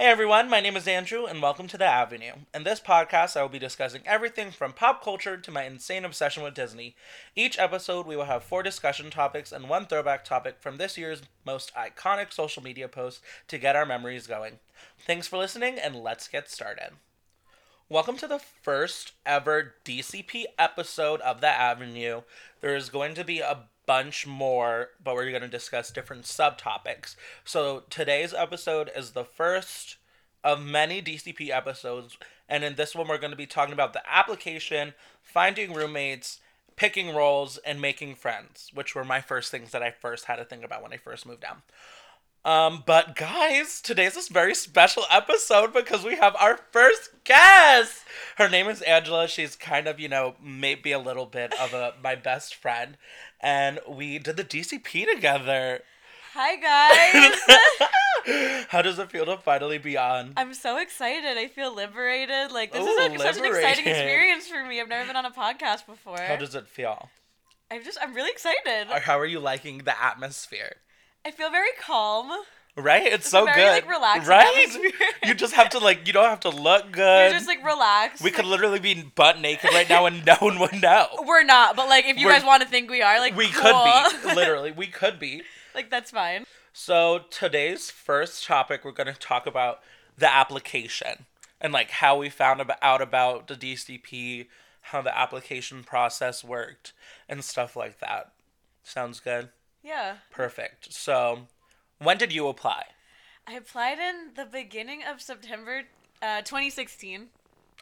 Hey everyone, my name is Andrew, and welcome to The Avenue. In this podcast, I will be discussing everything from pop culture to my insane obsession with Disney. Each episode, we will have four discussion topics and one throwback topic from this year's most iconic social media posts to get our memories going. Thanks for listening, and let's get started. Welcome to the first ever DCP episode of The Avenue. There is going to be a bunch more, but we're going to discuss different subtopics. So today's episode is the first of many DCP episodes, and in this one, we're going to be talking about the application, finding roommates, picking roles, and making friends, which were my first things that I first had to think about when I first moved down. Um, but guys, today's this very special episode because we have our first guest. Her name is Angela. She's kind of, you know, maybe a little bit of a my best friend, and we did the DCP together. Hi guys. How does it feel to finally be on? I'm so excited. I feel liberated. Like this Ooh, is such an exciting experience for me. I've never been on a podcast before. How does it feel? I'm just I'm really excited. How are you liking the atmosphere? I feel very calm. Right? It's, It's so very, good. like, relaxing right? you just have to like you don't have to look good. You're just like relaxed. we could literally be butt naked right now and no one would know. We're not, but like if you We're- guys want to think we are, like we cool. could be. Literally, we could be. like that's fine. So today's first topic, we're going to talk about the application and like how we found out about the DCP, how the application process worked, and stuff like that. Sounds good. Yeah. Perfect. So, when did you apply? I applied in the beginning of September uh, 2016.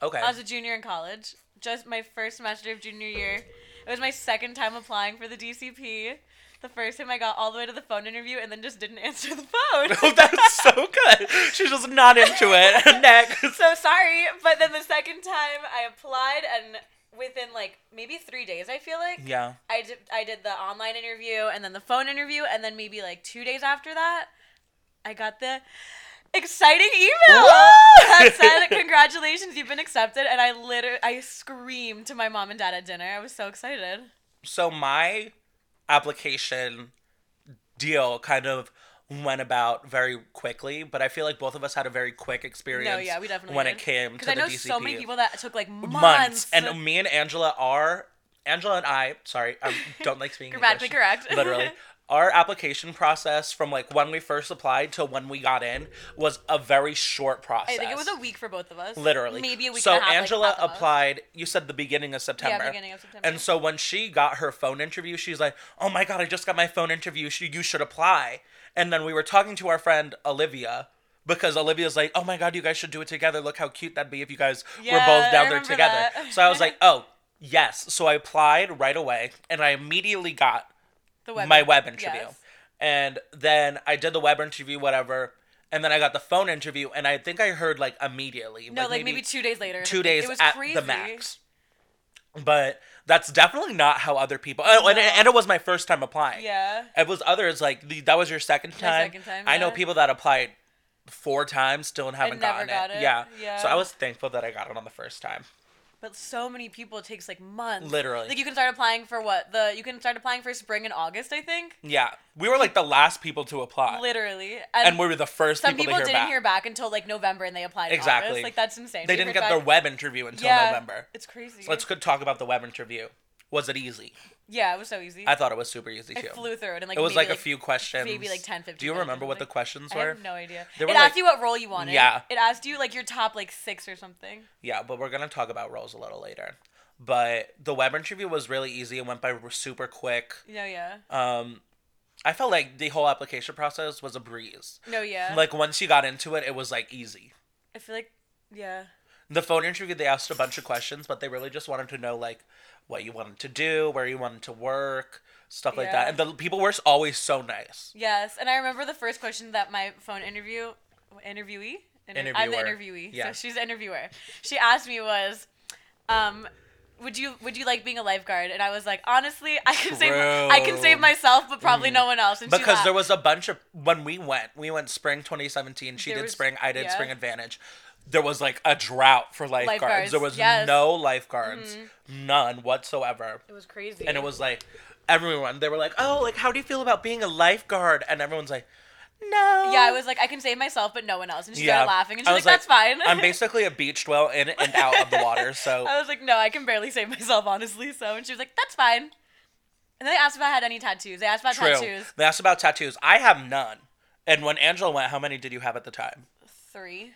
Okay. I was a junior in college. Just my first semester of junior year. It was my second time applying for the DCP. The first time I got all the way to the phone interview and then just didn't answer the phone. oh, that's so good. She's just not into it. Next. so sorry, but then the second time I applied and within like maybe three days, I feel like Yeah. I did I did the online interview and then the phone interview and then maybe like two days after that, I got the exciting email that said congratulations you've been accepted and I literally I screamed to my mom and dad at dinner. I was so excited. So my application deal kind of went about very quickly, but I feel like both of us had a very quick experience. No, yeah, we definitely when did. it came to Because I the know DCP. so many people that took like months. months. And me and Angela are Angela and I. Sorry, I don't like speaking Grammatically English. correct. Literally, our application process from like when we first applied to when we got in was a very short process. I think it was a week for both of us. Literally, Maybe a week So and a half. Angela the most. applied. You said the beginning of September. Yeah, beginning of September. And so when she got her phone interview, she's like, "Oh my god, I just got my phone interview. You should apply." And then we were talking to our friend Olivia because Olivia's like, "Oh my god, you guys should do it together. Look how cute that'd be if you guys were both down there together." that. So I was like, "Oh, yes." So I applied right away, and I immediately got the web my web interview. Yes. And then I did the web interview, whatever. And then I got the phone interview, and I think I heard like immediately. No, like, maybe, two days later. two days It was at crazy. the max. But that's definitely not how other people. Oh, and, No. and it was my first time applying. Yeah. It was others like the, that was your second My time. second time, I know people that applied four times still haven't gotten got it. it, Yeah. yeah. So I was thankful that I got it on the first time. But so many people it takes like months. Literally. Like you can start applying for what the you can start applying for spring in August, I think. Yeah, we were like the last people to apply, Literally. and we were the first some people, people to hear didn't back. hear back until like November and they applied Exactly. August. Like that's insane. They We didn't get back- their web interview until yeah, November. It's crazy. So let's talk about the web interview. Was it easy? Yeah, it was so easy. I thought it was super easy I too. flew through it and like it was maybe, like, a few questions. maybe like 10, 15 Do you remember what the questions I were? have no idea. They It asked like- you what role you wanted. Yeah. It asked you like your top like six or something. Yeah, but we're gonna talk about roles a little later. But the web interview was really easy. It went by super quick. No, yeah. Um, I felt like the whole application process was a breeze. No, yeah. Like once you got into it, it was like easy. I feel like yeah. The phone interview, they asked a bunch of questions, but they really just wanted to know like what you wanted to do, where you wanted to work, stuff like that. And the people were always so nice. Yes, and I remember the first question that my phone interview interviewee. Inter- I'm the interviewee, Yeah. so she's the interviewer. She asked me was, um, would you would you like being a lifeguard? And I was like, honestly, I can save I can save myself, but probably no one else. And Because there was a bunch of when we went, we went spring 2017. She There did was- spring, I did yeah. spring advantage. There was like a drought for lifeguards. Lifeguards, There was yes. Mm-hmm. no lifeguards, none whatsoever. it was crazy. And it was like everyone they were like, "Oh, like how do you feel about being a lifeguard?" And everyone's like, no. Yeah, I was like, I can save myself, but no one else. And she Yeah. started laughing, and she's was like, "That's fine." I'm basically a beach dwell in and out of the water, so I was like, "No, I can barely save myself, honestly." So, and she was like, "That's fine." And then they asked if I had any tattoos. They asked about true. tattoos. They asked about tattoos. I have none. And when Angela went, how many did you have at the time? Three.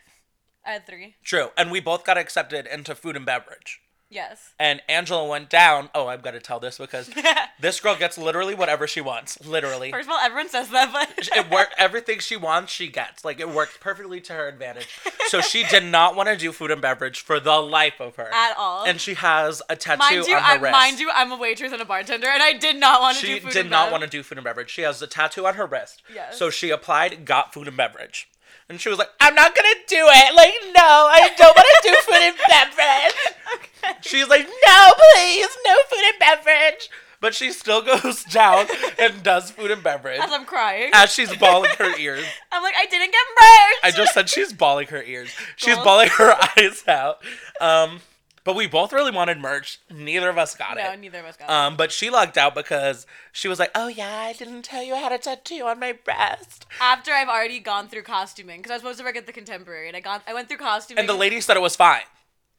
I had three. True. And we both got accepted into food and beverage. Yes. And Angela went down. Oh, I've got to tell this because this girl gets literally whatever she wants. Literally. First of all, everyone says that, but it worked everything she wants she gets like it worked perfectly to her advantage so she did not want to do food and beverage for the life of her at all. and she has a tattoo mind you, on her I, wrist mind you, I'm a waitress and a bartender, and I did not want to she do food did and not bev. want to do food and beverage she has a tattoo on her wrist Yes. so she applied got food and beverage and she was like i'm not gonna do it like no i don't want to do food and beverage Okay. she's like no please no food and beverage but she still goes down and does food and beverage As I'm crying, as she's bawling her ears I'm like, I didn't get merch. I just said she's bawling her ears. She's bawling her eyes out. Um, but we both really wanted merch. Neither of us got no, it. No, neither of us got it. Um, but she lucked out because she was like, "Oh yeah, I didn't tell you I had a tattoo on my breast." After I've already gone through costuming, because I was supposed to work at the Contemporary, and I got, I went through costuming. And the lady said it was fine.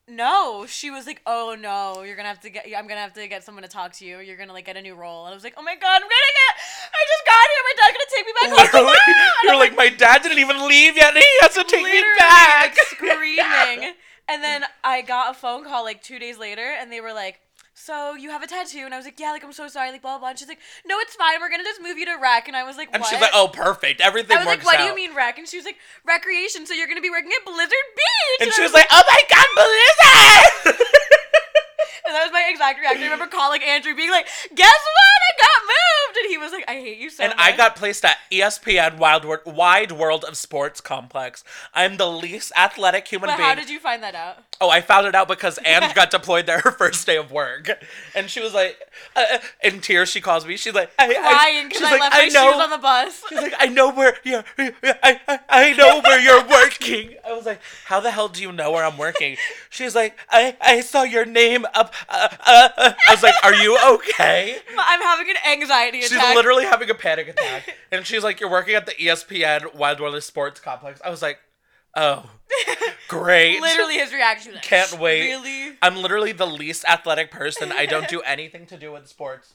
No, she was like, "Oh no, you're gonna have to get. I'm gonna have to get someone to talk to you. You're gonna like get a new role." And I was like, "Oh my god, I'm gonna get. I just got here. My dad's gonna take me back home Literally, tomorrow." You're I'm like, "My dad didn't even leave yet, he has to take me back." like, screaming. And then I got a phone call like two days later, and they were like, "So you have a tattoo?" And I was like, "Yeah, like I'm so sorry, like blah blah." blah. And she's like, "No, it's fine. We're gonna just move you to rec." And I was like, what? and she's like, "Oh, perfect. Everything I was works like, "What out." do you mean rec?" And she was like, "Recreation. So you're gonna be working at Blizzard Beach." And I she was like, "Oh my God, Blizzard!" And that was my exact reaction. I remember calling Andrew, being like, "Guess what? I got moved." And he was like, "I hate you so and much." I got placed at ESPN Wild Wor- Wide World of Sports Complex. I'm the least athletic human But being. how did you find that out? Oh, I found it out because Anne got deployed there her first day of work, and she was like, uh, uh, in tears, she calls me. She's like, I, I, Crying because she's I like, left I my know. shoes on the bus. She's like, I know where you're. I, I, I know where you're working. I was like, How the hell do you know where I'm working? She's like, I, I saw your name up. Uh, uh, uh. I was like, Are you okay? I'm having an anxiety She's attack. literally having a panic attack, and she's like, "You're working at the ESPN Wild World of Sports Complex." I was like, "Oh, great!" literally his reaction. like, Can't wait. Really? I'm literally the least athletic person. I don't do anything to do with sports.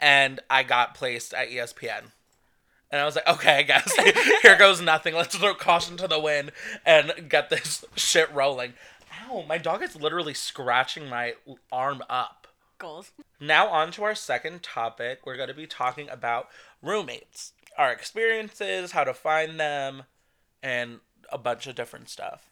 And I got placed at ESPN. And I was like, okay, I guess. Here goes nothing. Let's throw caution to the wind and get this shit rolling. Ow, my dog is literally scratching my arm up. Goals. Now, on to our second topic. We're going to be talking about roommates, our experiences, how to find them, and a bunch of different stuff.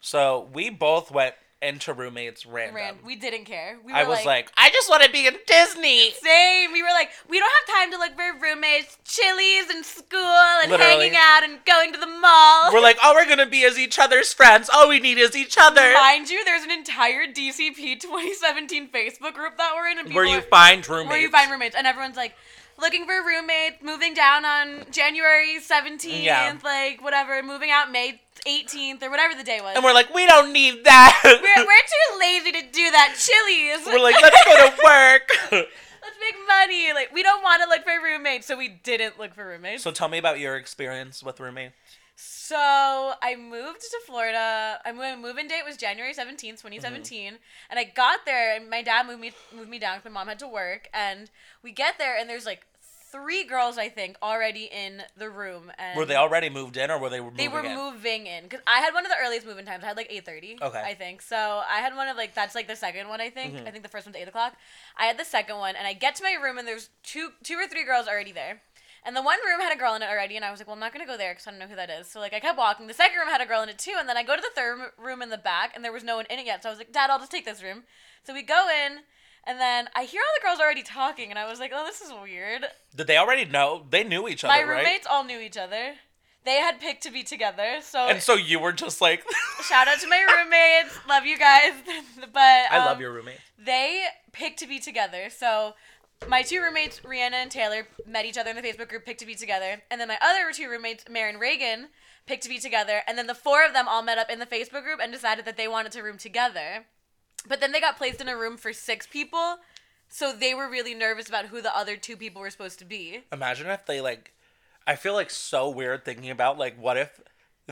So, we both went into roommates random. Ran. We didn't care. We were I was like, I just want to be in Disney. same. We were like, we don't have time to look for roommates, Chili's and school and Literally. hanging out and going to the mall. We're like, all we're gonna be is each other's friends. All we need is each other. Mind you, there's an entire DCP 2017 Facebook group that we're in, and Where you are- find roommates. where you find roommates, and everyone's like looking for roommates, moving down on January 17th, Yeah. like whatever, moving out May 18th or whatever the day was. And we're like, we don't need that. we're, we're too lazy to do that. Chili's. We're like, let's go to work. make money. Like we don't want to look for roommates, so we didn't look for roommates. so tell me about your experience with roommates. So I moved to Florida. I moved, move-in date was January seventeenth, twenty mm-hmm. seventeen, and I got there, and my dad moved me moved me down because my mom had to work, and we get there, and there's like three girls I think already in the room, and Were they already moved in, or were they moving They were in? moving in because I had one of the earliest moving times. I had like eight thirty. Okay. I think so. I had one of like that's like the second one. I think. Mhm. I think the first one's eight o'clock. I had the second one, and I get to my room, and there's two two or three girls already there. And the one room had a girl in it already, and I was like, well, I'm not gonna go there because I don't know who that is. So like I kept walking. The second room had a girl in it too, and then I go to the third room in the back, and there was no one in it yet. So I was like, Dad, I'll just take this room. So we go in, and then I hear all the girls already talking, and I was like, oh, this is weird. Did they already know? They knew each other, My right? roommates all knew each other. They had picked to be together, so And so you were just like, Shout out to my roommates. Love you guys. but I um, love your roommate. They picked to be together. So my two roommates, Rihanna and Taylor, met each other in the Facebook group, picked to be together. And then my other two roommates, Mary Reagan, picked to be together. And then the four of them all met up in the Facebook group and decided that they wanted to room together. But then they got placed in a room for six people. So they were really nervous about who the other two people were supposed to be. Imagine if they like, I feel like so weird thinking about like what if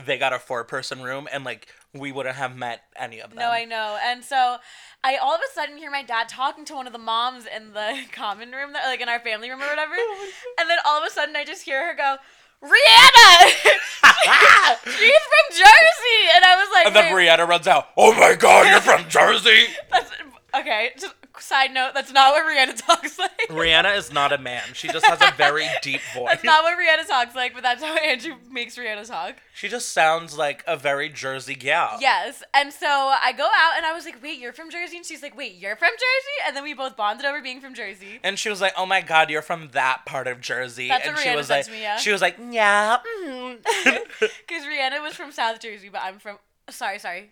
they got a four person room and like we wouldn't have met any of them. No, I know. And so I all of a sudden hear my dad talking to one of the moms in the common room, that, like in our family room or whatever. Oh and then all of a sudden I just hear her go, Rihanna! She's from Jersey! And I was like, And then "Wait, Rihanna runs out. Oh my god, you're from Jersey. that's, okay, just side note, that's not what Rihanna talks like. Rihanna is not a man. She just has a very deep voice. That's not what Rihanna talks like, but that's how Andrew makes Rihanna talk. She just sounds like a very Jersey gal. Yes. And so I go out and I was like, wait, you're from Jersey? And she's like, wait, you're from Jersey? And then we both bonded over being from Jersey. And she was like, "Oh my God, you're from that part of Jersey." That's and what she Rihanna was like, me, yeah. she was like, "Yeah." mm." Because Rihanna was from South Jersey, but I'm from. Sorry, sorry.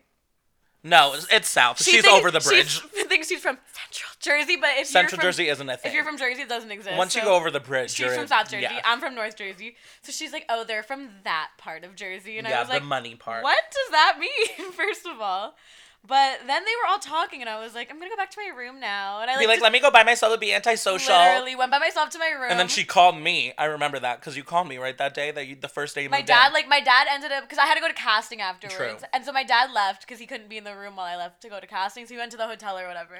No, it's, it's south. She she's thinks- over the bridge. She thinks she's from Central Jersey, but if Central you're from, Jersey isn't a thing. if you're from Jersey, it doesn't exist. Once you go over the bridge, she's from in- South Jersey. Yeah, I'm from North Jersey. So she's like, oh, they're from that part of Jersey, and yeah I was the like, money part. what does that mean? First of all. But then they were all talking, and I was like, I'm gonna go back to my room now. And I Be like, like, let me go by myself and be antisocial. literally went by myself to my room. And then she called me. I remember that because you called me right that day. That you, the first day you my dad in. like my dad ended up because I had to go to casting afterwards, True. and so my dad left because he couldn't be in the room while I left to go to casting. So he went to the hotel or whatever.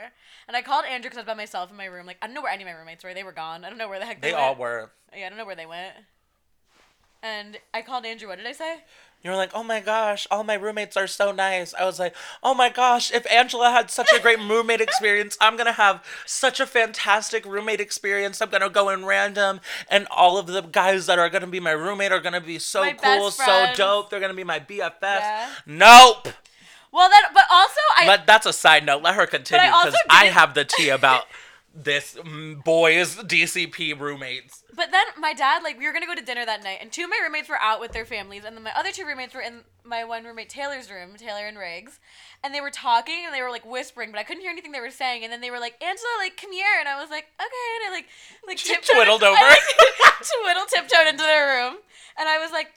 And I called Andrew because I was by myself in my room. Like I don't know where any of my roommates were. They were gone. I don't know where the heck they, they all were. Yeah, I don't know where they went. And I called Andrew. What did I say? You were like, oh my gosh, all my roommates are so nice. I was like, oh my gosh, if Angela had such a great roommate experience, I'm gonna have such a fantastic roommate experience. I'm gonna go in random, and all of the guys that are gonna be my roommate are gonna be so My cool, best so friends. dope. They're gonna be my BFFs. Yeah. Nope. Well, then, but also I. Let, that's a side note. Let her continue also because I didn't- have the tea about this boys DCP roommates. But then my dad, like, we were gonna go to dinner that night, and two of my roommates were out with their families, and then my other two roommates were in my one roommate Taylor's room, Taylor and Riggs, and they were talking and they were like whispering, but I couldn't hear anything they were saying, and then they were like, Angela, like, come here, and I was like, okay, and I like, like twiddled I, over. like, twiddle tiptoed into their room, and I was like,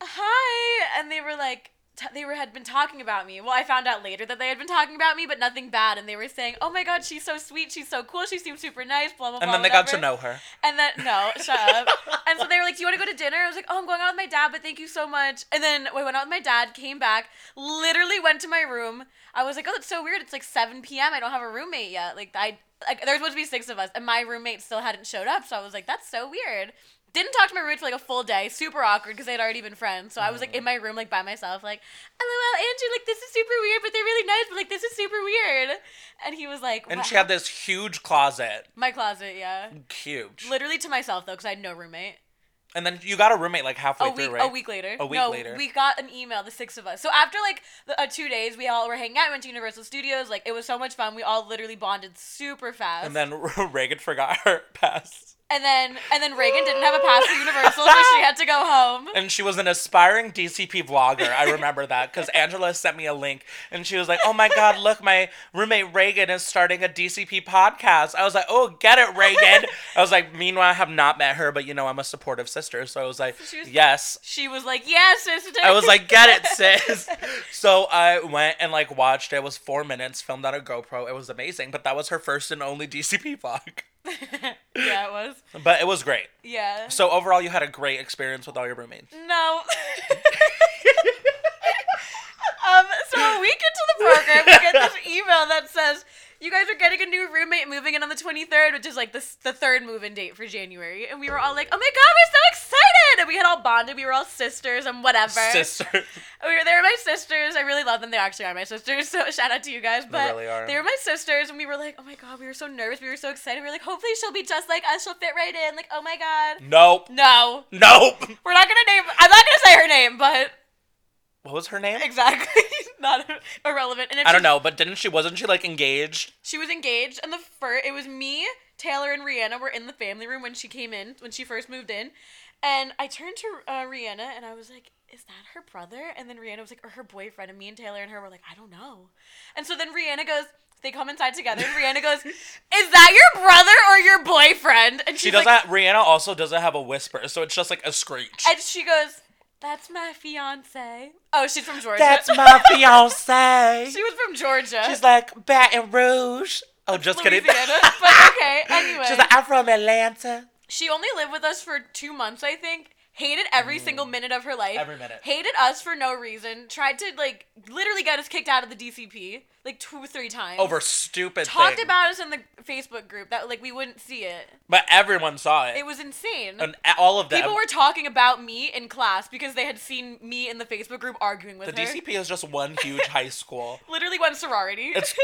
hi, and they were like. T- they were had been talking about me. Well, I found out later that they had been talking about me, but nothing bad. And they were saying, "Oh my God, she's so sweet. She's so cool. She seems super nice." Blah blah blah. And then they got to know her. And then no, shut up. And so they were like, "Do you want to go to dinner?" I was like, "Oh, I'm going out with my dad, but thank you so much." And then we went out with my dad, came back, literally went to my room. I was like, "Oh, that's so weird. It's like 7 p.m. I don't have a roommate yet. Like I like there's supposed to be six of us, and my roommate still hadn't showed up. So I was like, that's so weird." Didn't talk to my roommate for like a full day. Super awkward because they'd already been friends. So I was like in my room like by myself, like, "LOL, Andrew, like this is super weird, but they're really nice. But like this is super weird." And he was like, And "What?" she had this huge closet. my closet, yeah. Huge. Literally to myself though, because I had no roommate. And then you got a roommate like halfway a through, week, right? a week later. A week no, later. we got an email, the six of us. So after like the, uh, two days, we all were hanging out. Went to Universal Studios. Like it was so much fun. We all literally bonded super fast. And then Reagan forgot her pass. And then and then Reagan didn't have a pass for Universal, so she had to go home. And she was an aspiring DCP vlogger. I remember that because Angela sent me a link and she was like, oh my God, look, my roommate Reagan is starting a DCP podcast. I was like, oh, get it, Reagan. I was like, meanwhile, I have not met her, but you know, I'm a supportive sister. So I was like, She was- yes. She was like, "Yeah, sister." I was like, get it, sis. So I went and like watched. It was four minutes, filmed on a GoPro. It was amazing, but that was her first and only DCP vlog. yeah, it was. But it was great. Yeah. So overall, you had a great experience with all your roommates. No. um, so a week into the program, we get this email that says, you guys are getting a new roommate moving in on the 23rd, which is like the, the third move-in date for January. And we were all like, oh my god, we're so excited! And we had all bonded. We were all sisters and whatever. Sister. We were, they were my sisters. I really love them. They actually are my sisters. So shout out to you guys. But really are. they were my sisters, and we were like, oh my god, we were so nervous. We were so excited. We were like, hopefully she'll be just like us. She'll fit right in. Like, oh my god. Nope. No, Nope. we're not gonna name. I'm not gonna say her name, but What was her name? exactly, not irrelevant. And if I don't she- know, but didn't she? Wasn't she like engaged? She was engaged, and the first it was me, Taylor, and Rihanna were in the family room when she came in when she first moved in, and I turned to uh, Rihanna and I was like, "Is that her brother?" And then Rihanna was like, "Or her boyfriend?" And me and Taylor and her were like, "I don't know." And so then Rihanna goes. They come inside together, and Rihanna goes, "Is that your brother or your boyfriend?" And She doesn't. like, Rihanna also doesn't have a whisper, so it's just like a screech. and she goes, "That's my fiance." Oh, she's from Georgia. That's my fiance. she was from Georgia. She's like Baton Rouge. Oh, just kidding. Louisiana. but okay, anyway. She's like, I'm from Atlanta. She only lived with us for two months, I think. Hated every single minute of her life. Mm. Every minute. Hated us for no reason. Tried to like literally get us kicked out of the DCP like two, three times. Over stupid Talked things. about us in the Facebook group that like we wouldn't see it. But everyone saw it. It was insane. and all of them. People were talking about me in class because they had seen me in the Facebook group arguing with the her. DCP is just one huge high school. Literally one sorority. It's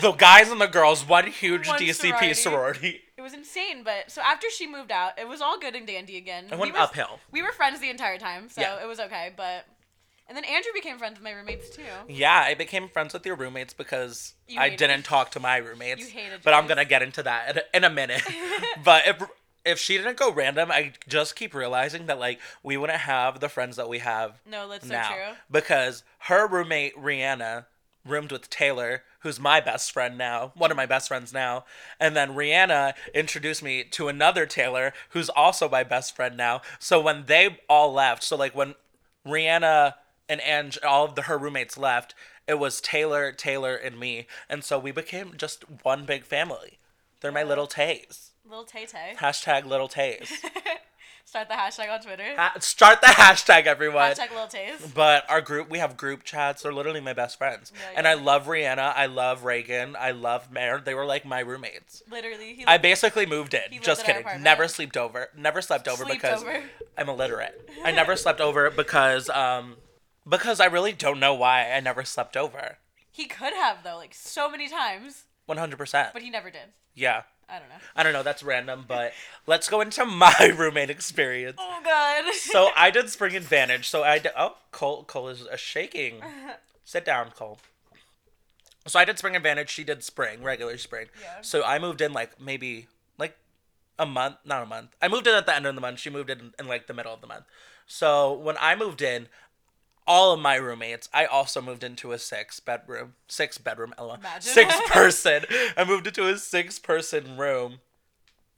the guys and the girls, one huge One DCP sorority. sorority. It was insane, but so after she moved out, it was all good and dandy again. It went we were, uphill. We were friends the entire time, so Yeah. it was okay. But and then Andrew became friends with my roommates too. Yeah, I became friends with your roommates because You I didn't talk to my roommates. You hated But I'm gonna get into that in- a minute. but if if she didn't go random, I just keep realizing that like we wouldn't have the friends that we have No, that's so now true. because her roommate Rihanna roomed with Taylor, who's my best friend now, one of my best friends now, and then Rihanna introduced me to another Taylor, who's also my best friend now. So when they all left, so like when Rihanna and Ange, all of the, her roommates left, it was Taylor, Taylor, and me, and so we became just one big family. They're my little Tays. Little Tay Tay. Hashtag little Tays. Start the hashtag on Twitter. Ha- start the hashtag, everyone. hashtag Little Tays. But our group, we have group chats. They're literally my best friends. Yeah, and yeah. I love Rihanna. I love Reagan. I love Mare. They were like my roommates. Literally, he I basically moved in. Just kidding. Never slept over. Never slept over Sleeped because over. I'm illiterate. I never slept over because um because I really don't know why I never slept over. he could have though, like so many times, 100%. but he never did. Yeah. I don't know. I don't know. That's random, but let's go into my roommate experience. Oh god. So I did Spring Advantage. So I did. Oh, Cole. Cole is uh, shaking. Sit down, Cole. So I did Spring Advantage. She did Spring, regular Spring. Yeah. So I moved in like maybe like a month, not a month. I moved in at the end of the month. She moved in in like the middle of the month. So when I moved in, all of my roommates, I also moved into a six bedroom, six bedroom, Ella, Imagine. six person. I moved into a six person room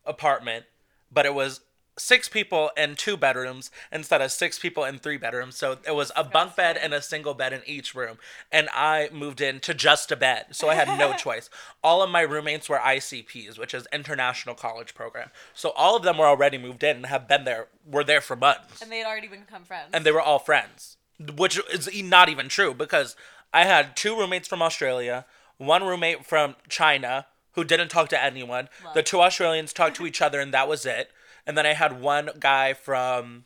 apartment, but it was six people in two bedrooms instead of six people in three bedrooms. So it was a bunk bed and a single bed in each room. And I moved into just a bed. So I had no choice. All of my roommates were ICPs, which is International College Program. So all of them were already moved in and have been there, were there for months. and they had already become friends. And they were all friends, which is not even true because I had two roommates from Australia, one roommate from China who didn't talk to anyone. The two Australians talked to each other, and that was it. And then I had one guy from,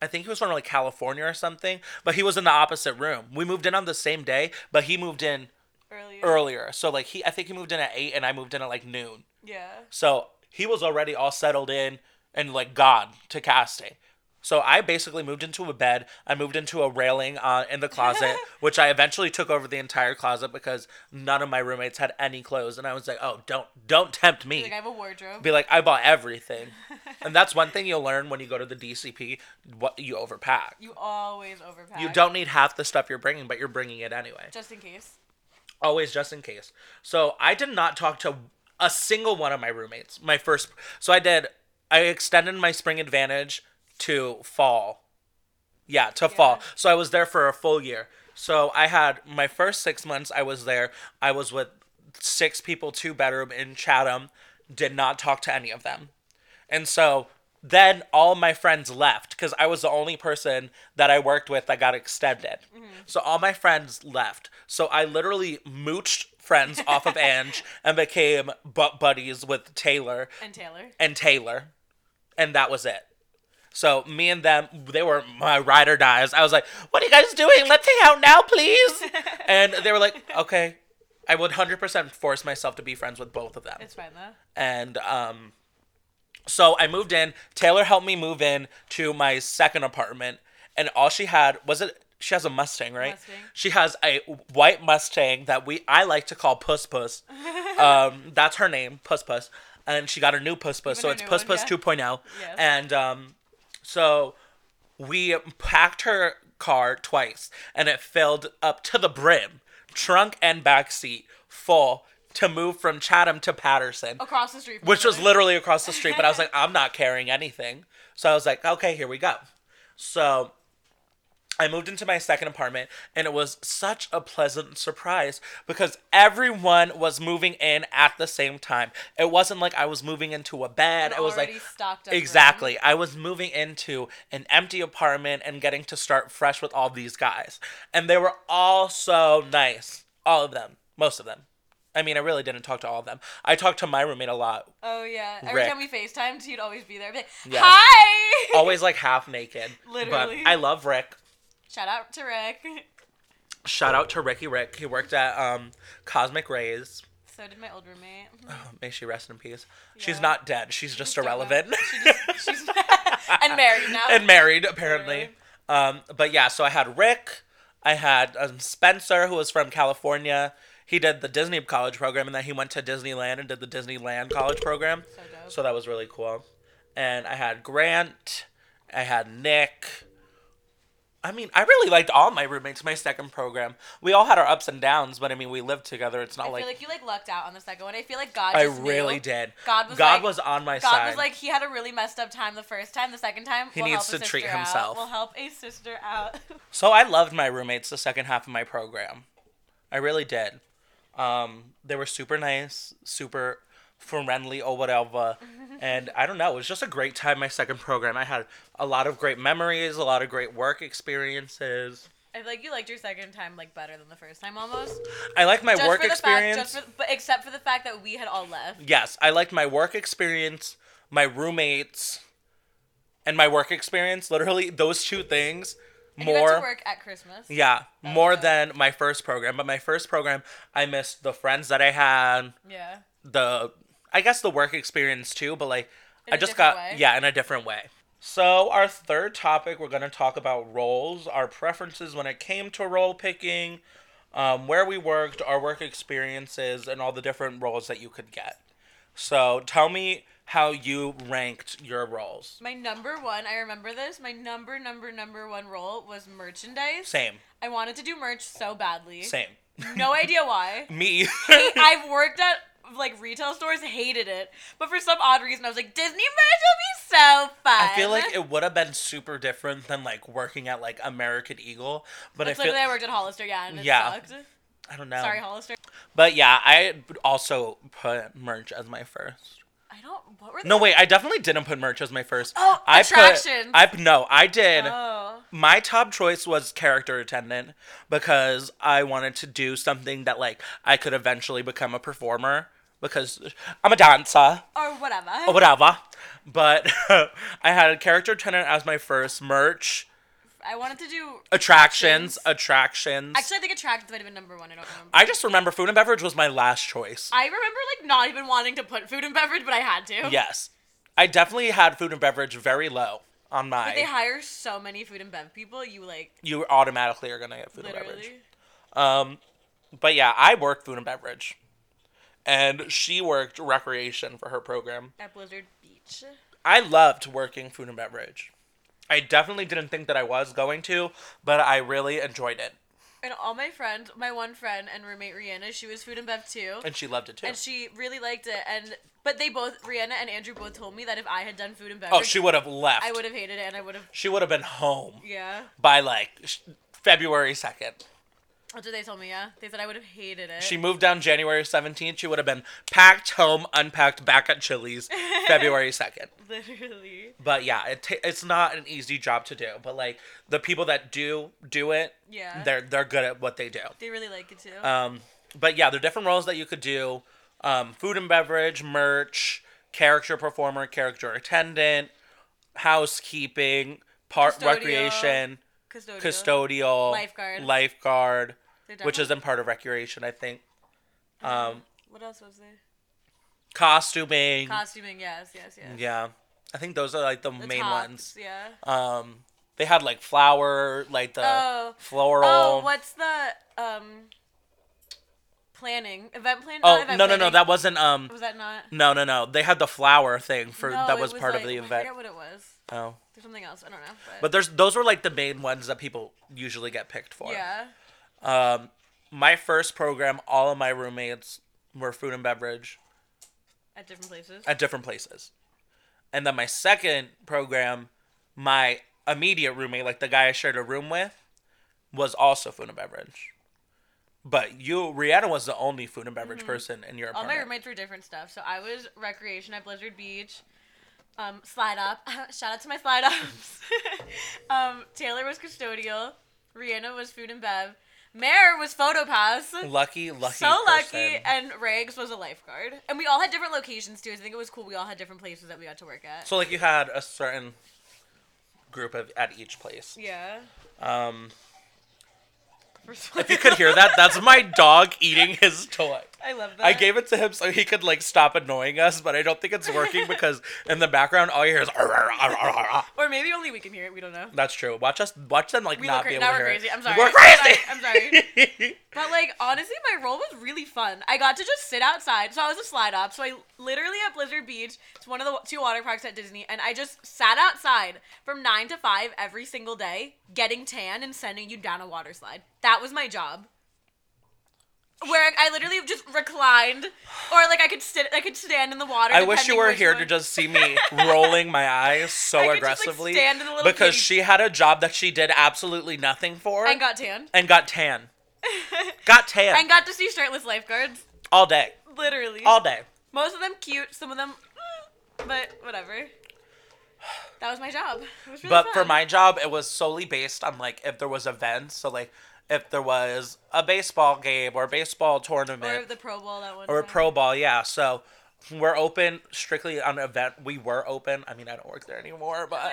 I think he was from like California or something, but he was in the opposite room. We moved in on the same day, but he moved in earlier. earlier. So like he, I think he moved in at eight, and I moved in at like noon. Yeah. So he was already all settled in and like gone to casting. So I basically moved into a bed. I moved into a railing uh, in the closet, which I eventually took over the entire closet because none of my roommates had any clothes, and I was like, "Oh, don't don't tempt me." Like I have a wardrobe. Be like, I bought everything, and that's one thing you'll learn when you go to the DCP: what you overpack. you always overpack. You don't need half the stuff you're bringing, but you're bringing it anyway Just in case. always just in case. So I did not talk to a single one of my roommates. My first, so I did. I extended my spring advantage to fall. Yeah, to fall. So I was there for a full year. So I had my first six months. I was there. I was with six people, two bedroom in Chatham. Did not talk to any of them, and so then all my friends left because I was the only person that I worked with that got extended. Mm-hmm. So all my friends left. So I literally mooched friends off of Ange and became butt buddies with Taylor And Taylor. and Taylor, and that was it. So me and them, they were my ride or dies. I was like, "What are you guys doing? Let's hang out now, please." and they were like, "Okay." I would hundred percent force myself to be friends with both of them It's fine though. and um so I moved in. Taylor helped me move in to my second apartment, and all she had was it. She has a Mustang, right? Mustang. She has a white Mustang that we I like to call Puss Puss. um, that's her name, Puss Puss, and she got a new Puss Puss, Even so it's Puss one, Puss yeah. 2.0. Yes. And um, so we packed her car twice, and it filled up to the brim, trunk and back seat full to move from Chatham to Patterson Across the street. From which was literally across the street. But I was like, I'm not carrying anything. So I was like, okay, here we go. So I moved into my second apartment and it was such a pleasant surprise because everyone was moving in at the same time. It wasn't like I was moving into a bed. It was like stocked up room. Exactly. I was moving into an empty apartment and getting to start fresh with all these guys. And they were all so nice. All of them. Most of them. I mean, I really didn't talk to all of them. I talked to my roommate a lot. Oh yeah. Every time we FaceTimed, he'd always be there. Be like, Yes. Hi. Always like half naked. Literally. But I love Rick. Shout out to Rick. Shout out to Ricky Rick. He worked at um, Cosmic Rays. So did my old roommate. Oh, may she rest in peace. She's not dead. She's just irrelevant. She just, she's and married now. and married apparently. Um, but yeah, so I had Rick, I had um, Spencer who was from California. He did the Disney college program, and then he went to Disneyland and did the Disneyland college program. So dope. So that was really cool. And I had Grant, I had Nick. I mean, I really liked all my roommates. My second program, we all had our ups and downs, but I mean, we lived together. It's not I like, feel like you like lucked out on the second one. I feel like God. I just knew. really did. God was God like- was on my side. God side. was like he had a really messed up time the first time. The second time, He we'll needs help a to treat sister out. himself. We'll help a sister out. So I loved my roommates the second half of my program. I really did. Um, they were super nice, super friendly or whatever. and I don't know, it was just a great time my second program. I had a lot of great memories, a lot of great work experiences. I feel like you liked your second time like better than the first time almost. I like my just work experience. fact, just for, but except for the fact that we had all left. yes, I liked my work experience, my roommates, and my work experience. Literally those two things And more work at Christmas. Yeah, more than my first program. But my first program, I missed the friends that I had, Yeah. the I guess the work experience too, but like In I just got way. yeah, in a different way. So our third topic, we're gonna talk about roles, our preferences when it came to role picking, um, where we worked, our work experiences, and all the different roles that you could get. So tell me how you ranked your roles. My number one, I remember this. My number, number, number one role was merchandise. Same, I wanted to do merch so badly. same. No idea why. Me. I've worked at like retail stores, hated it, but for some odd reason, I was like, Disney merch will be so fun. I feel like it would have been super different than like working at like American Eagle, but That's I feel literally I worked at Hollister, yeah, and it Yeah. sucked. I don't know. Sorry, Hollister. But yeah, I also put merch as my first. I don't. What were the No, wait, I definitely didn't put merch as my first. Oh, I attractions. Put, I no, I did. Oh. My top choice was character attendant because I wanted to do something that like I could eventually become a performer because I'm a dancer Or whatever. or whatever. But I had character attendant as my first merch. I wanted to do Attractions, attractions. Actually, I think attractions might have been number one. I don't remember. I just remember food and beverage was my last choice. I remember like not even wanting to put food and beverage, but I had to. Yes. I definitely had food and beverage very low on my. But they hire so many food and bev people. You like you automatically are gonna get food and beverage. literally. Um, but yeah, I worked food and beverage, and she worked recreation for her program. At Blizzard Beach. I loved working food and beverage. I definitely didn't think that I was going to, but I really enjoyed it, And all my friends, my one friend and roommate Rihanna, she was food and bev too. and she loved it too. And she really liked it. And but they both, Rihanna and Andrew, both told me that if I had done food and beverage, oh, she would have left. I would have hated it, and I would have. She would have been home Yeah, by like February second. That's what they told me. Yeah, they said I would have hated it. She moved down January seventeenth. She would have been packed home, unpacked, back at Chili's February second. literally. But yeah, it ta- it's not an easy job to do. But like the people that do do it, Yeah. they're they're good at what they do. They really like it too. Um, but yeah, there are different roles that you could do: um, food and beverage, merch, character performer, character attendant, housekeeping, part Custodial. recreation, Custodial. custodial, Lifeguard. lifeguard, which isn't part of recreation, I think. Um, What else was there? costuming. Costuming. Yes. Yes. Yes. yeah, I think those are like the, The main tops, ones. Yeah. Um, they had like flower, like the Oh. floral. Oh, what's the um planning event planning? Oh, event no, no, no, that wasn't um. was that not. No, no, no. They had the flower thing for No, that it was, part like, of the event. I forget what it was. Oh, There's something else. I don't know. But, but there's those were like the main ones that people usually get picked for. yeah. Um, my first program, all of my roommates were food and beverage At different places. at different places, and then my second program, my immediate roommate, like the guy I shared a room with, was also food and beverage. But you, Rihanna, was the only food and beverage person in your Mm-hmm. All apartment. my roommates were different stuff. So I was recreation at Blizzard Beach. Um, slide up. Shout out to my slide ups. um, Taylor was custodial. Rihanna was food and bev. Mare was photo pass. lucky, lucky. so lucky, person. and Rags was a lifeguard. And we all had different locations too. I think it was cool. We all had different places that we got to work at. So like you had a certain group of at each place. yeah. Um, if you could hear that, that's my dog eating his toy. I love that. I gave it to him so he could like stop annoying us, but I don't think it's working because in the background all you hear is. Or maybe only we can hear it. We don't know. That's true. Watch us. Watch them like We not be able now to we're hear crazy. it. I'm sorry. We're crazy. I'm sorry. I'm sorry. But like honestly, my role was really fun. I got to just sit outside. So I was a slide up. So I literally at Blizzard Beach. It's one of the two water parks at Disney, and I just sat outside from nine to five every single day, getting tan and sending you down a water slide. That was my job. Where I literally just reclined, or like I could sit, I could stand in the water. I wish you were here to just see me rolling my eyes so I could just, like, aggressively stand in the because she had a job that she did absolutely nothing for and got tan. and got tan. Got tan and got to see shirtless lifeguards. all day. Literally. All day. Most of them cute, some of them, but whatever. That was my job. Was really But for my job, it was solely based on like if there was events. So like if there was a baseball game or a baseball tournament or the Pro Bowl that one or time. pro ball, yeah. So we're open strictly on event. We were open. I mean, I don't work there anymore, but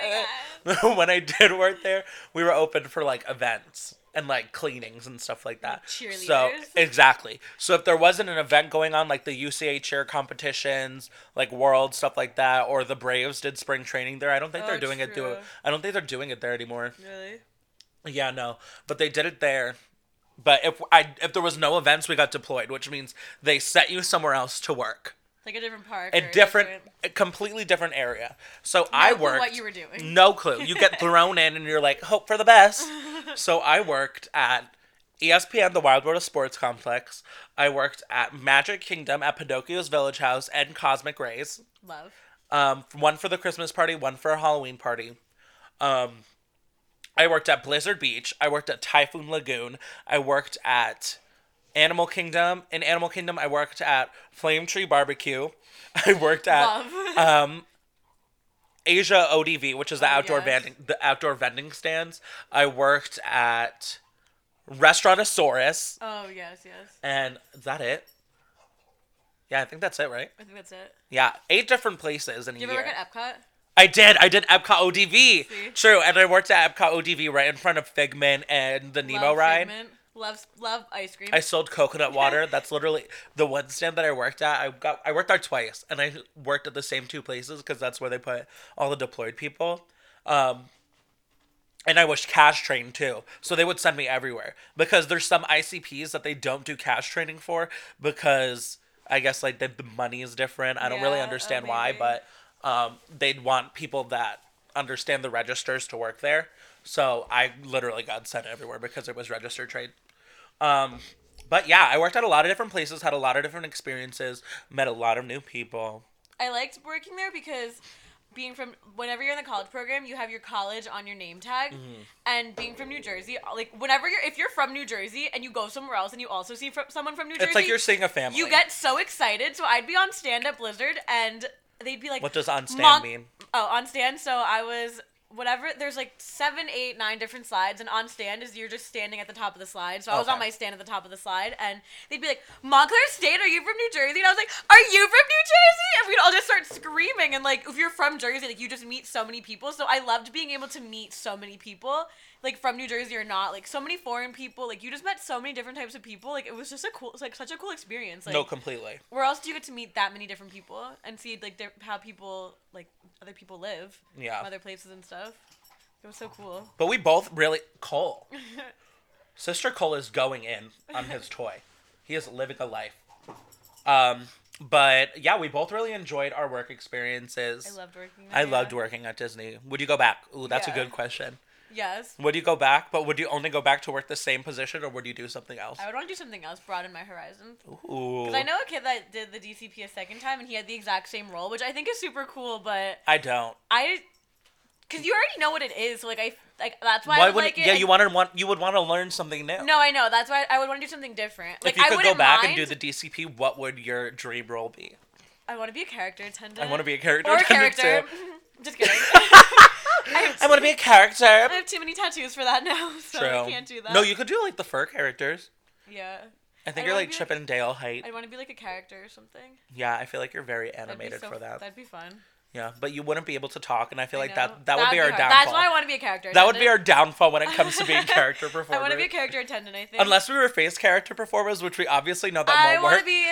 Oh when I did work there, we were open for like events and like cleanings and stuff like that. Cheerleaders. So exactly. So if there wasn't an event going on, like the UCA cheer competitions, like World stuff like that, or the Braves did spring training there, I don't think Oh, they're doing it. Do. I don't think they're doing it there anymore. Really? Yeah, no, but they did it there. But if I if there was no events, we got deployed, which means they set you somewhere else to work, Like a different park. a or different, a completely different area. So I clue worked. what you were doing. No clue. You get thrown in, and you're like, hope for the best. so I worked at ESPN, the Wild World of Sports Complex. I worked at Magic Kingdom at Pinocchio's Village Haus and Cosmic Rays. Love. Um, one for the Christmas party, one for a Halloween party. Um, I worked at Blizzard Beach. I worked at Typhoon Lagoon. I worked at Animal Kingdom. In Animal Kingdom, I worked at Flame Tree Barbecue. I worked at um, Asia ODV, which is the Oh, outdoor yes. vending the outdoor vending stands. I worked at Restaurantosaurus, oh yes, yes. and is that it? Yeah, I think that's it, right? I think that's it. Yeah, eight different places in a You year. ever work at Epcot? I did. I did Epcot ODV. See? True, and I worked at Epcot ODV right in front of Figment and the Nemo love ride. Figment. Love love ice cream. I sold coconut water. That's literally the one stand that I worked at. I got I worked there twice, and I worked at the same two places because that's where they put all the deployed people. Um, and I was cash trained too, so they would send me everywhere because there's some ICPs that they don't do cash training for because I guess like the, the money is different. I don't really Yeah, understand why, maybe. but um, they'd want people that understand the registers to work there. So I literally got sent everywhere because it was register trade. Um, but yeah, I worked at a lot of different places, had a lot of different experiences, met a lot of new people. I liked working there because being from whenever you're in the college program, you have your college on your name tag, Mm-hmm. and being from New Jersey, like whenever you're if you're from New Jersey and you go somewhere else and you also see fr- someone from New Jersey, It's like you're seeing a family. you get so excited. So I'd be on stand up Blizzard and they'd be like, what does on stand Mon- mean? Oh, on stand. So I was whatever. There's like seven, eight, nine different slides, and on stand is you're just standing at the top of the slide. So I was on my stand at the top of the slide, and they'd be like, "Montclair State, are you from New Jersey?" And I was like, "Are you from New Jersey?" And we'd all just start screaming. And like, if you're from Jersey, like you just meet so many people. So I loved being able to meet so many people. Like from New Jersey or not, like so many foreign people, like you just met so many different types of people. Like it was just a cool, it's like such a cool experience. Like no, completely. where else do you get to meet that many different people and see like their, how people like other people live Yeah. other places and stuff it was so cool But we both really Cole. Sister Cole is going in on his toy. He is living a life. Um, but yeah, we both really enjoyed our work experiences. i loved working there, I yeah. loved working at Disney. Would you go back? Ooh, that's Yeah. a good question. Yes Would you go back? But would you only go back to work the same position, or would you do something else? i would want to do something else broaden my horizons Ooh. because i know a kid that did the dcp a second time and he had the exact same role which i think is super cool but I don't. i Because you already know what it is. So like I like that's why, Why I would like it. yeah? You want to want you would want to learn something new. No, I know. That's why I would want to do something different. Like if you could go back mind. and do the DCP, what would your dream role be? I want to be a character attendant. I want to be a character. or a character. too. Just kidding. I I want to be a character. I have too many tattoos for that now, so True. I can't do that. No, you could do like the fur characters. Yeah. I think I you're like be Chip like- and Dale height. I want to be like a character or something. Yeah, I feel like you're very animated so- for that. That'd be fun. Yeah, but you wouldn't be able to talk, and I feel I like that that would be That'd our hard. downfall. That's why I want to be a character. that would be our downfall when it comes to being character performers. I want to be a character attendant. I think. Unless we were face character performers, which we obviously know that I won't want work. to be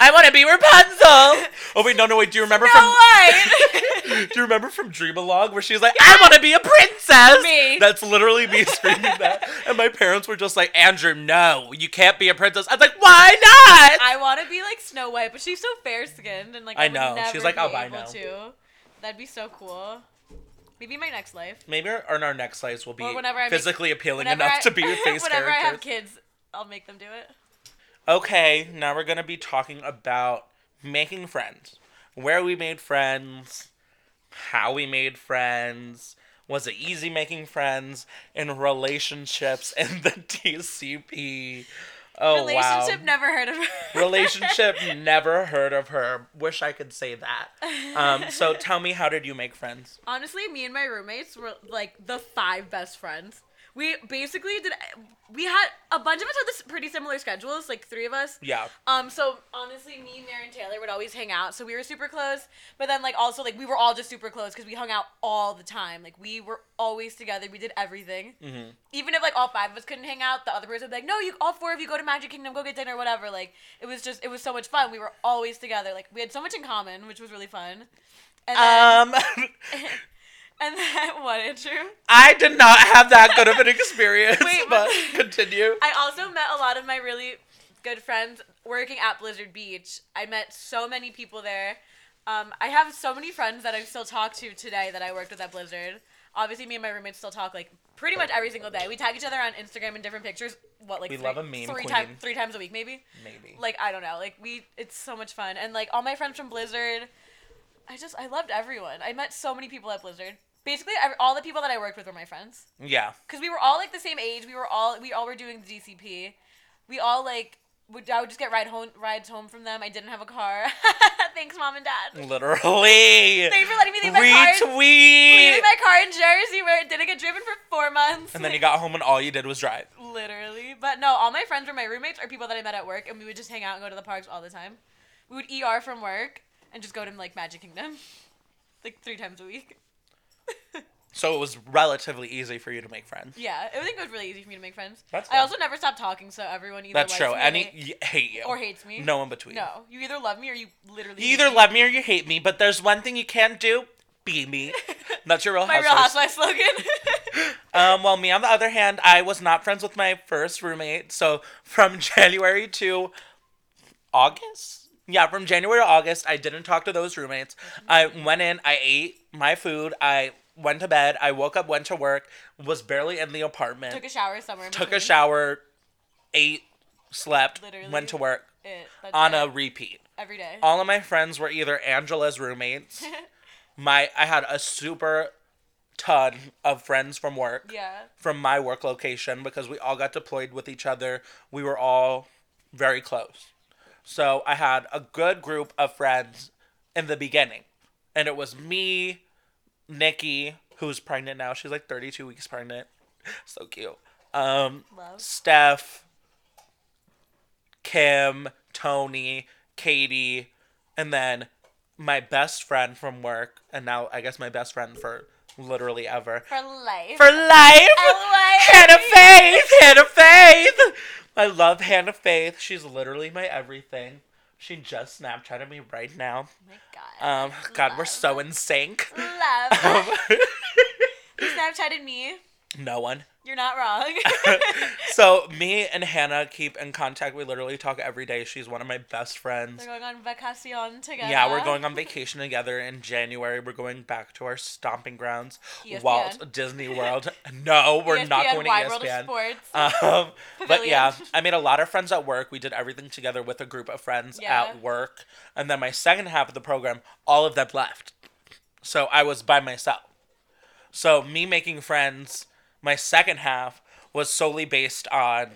I want to be Rapunzel. oh wait, no, no, wait. Do you remember Snow from? White. Do you remember from Dreamalog where she's like, "I want to be a princess"? Me. That's literally me screaming that, and my parents were just like, "Andrew, no, you can't be a princess." I was like, "Why not?" I want to be like Snow White, but she's so fair skinned and like I I, know. She's like "I'll be oh, albino. Able to. That'd be so cool. Maybe my next life. Maybe our, in our next lives will be whenever I make- physically appealing Whenever enough I- to be your face Whenever I have kids, I'll make them do it. Okay, now we're gonna be talking about making friends. Where we made friends, how we made friends, was it easy making friends, in relationships in the DCP. Oh Relationship, wow. never heard of her. Relationship, never heard of her. Wish I could say that. Um, so tell me, how did you make friends? Honestly, me and my roommates were like the five best friends. We basically did. We had a bunch of us had this pretty similar schedules, like three of us. Yeah. Um. So honestly, me, Mary, and Taylor would always hang out, so we were super close. But then, like, also like we were all just super close because we hung out all the time. Like we were always together. We did everything. hmm Even if like all five of us couldn't hang out, the other person would be like, "No, you all four of you go to Magic Kingdom, go get dinner, whatever." Like it was just it was so much fun. We were always together. Like we had so much in common, which was really fun. And then, Um, and then what, Andrew? I did not have that good of an experience, Wait, but continue. I also met a lot of my really good friends working at Blizzard Beach. I met so many people there. Um, I have so many friends that I still talk to today that I worked with at Blizzard. Obviously, me and my roommates still talk like pretty much every single day. We tag each other on Instagram in different pictures. What like We three, love a meme three queen. times three times a week maybe. Maybe. Like I don't know. Like we, it's so much fun. And like all my friends from Blizzard, I just I loved everyone. I met so many people at Blizzard. Basically, ev- all the people that I worked with were my friends yeah. because we were all like the same age. We were all we all were doing the DCP. We all like would I would just get ride home rides home from them. I didn't have a car. Thanks, mom and dad. Literally. Thanks for letting me leave my car. in- Leaving my car in Jersey where it didn't get driven for four months. And then you got home and all you did was drive. literally. But no, all my friends were my roommates or people that I met at work, and we would just hang out and go to the parks all the time. We would ER from work and just go to like Magic Kingdom, like three times a week. So it was relatively easy for you to make friends. Yeah, I think it was really easy for me to make friends. That's I also never stopped talking, so everyone either That's likes true. me Any hate- y- hate you or hates me. No in between. No, you either love me or you literally. You hate either me. love me or you hate me, but there's one thing you can't do: be me. That's your real My Real Housewives. Housewives slogan. Um, well, me on the other hand, I was not friends with my first roommate. So from January to August, yeah, from January to August, I didn't talk to those roommates. I went in, I ate my food, I went to bed, I woke up, went to work, was barely in the apartment, Took a shower somewhere. took a shower, ate, slept, Literally. went to work It, on it. a repeat. every day. All of my friends were either Angela's roommates. my I had a super ton of friends from work yeah. from my work location because we all got deployed with each other. We were all very close. So I had a good group of friends in the beginning. And it was me, Nikki, who's pregnant now. She's like 32 weeks pregnant. So cute. Um, Love. Steph, Kim, Tony, Katie, and then my best friend from work, and now I guess my best friend for literally ever. For life. For life! Hannah Faith! Hannah Faith! I love Hannah Faith. She's literally my everything. She just Snapchatted me right now. Oh my god. Um, God, we're so in sync. Love. Um, you Snapchatted me. No one. You're not wrong. So me and Hannah keep in contact. We literally talk every day. She's one of my best friends. We're going on vacation together. Yeah, we're going on vacation together in January. We're going back to our stomping grounds, ESPN. Walt Disney World. No, we're not going to Wide World of Sports. Um, but yeah, I made a lot of friends at work. We did everything together with a group of friends Yeah. at work. And then my second half of the program, all of them left. So I was by myself. So me making friends, my second half was solely based on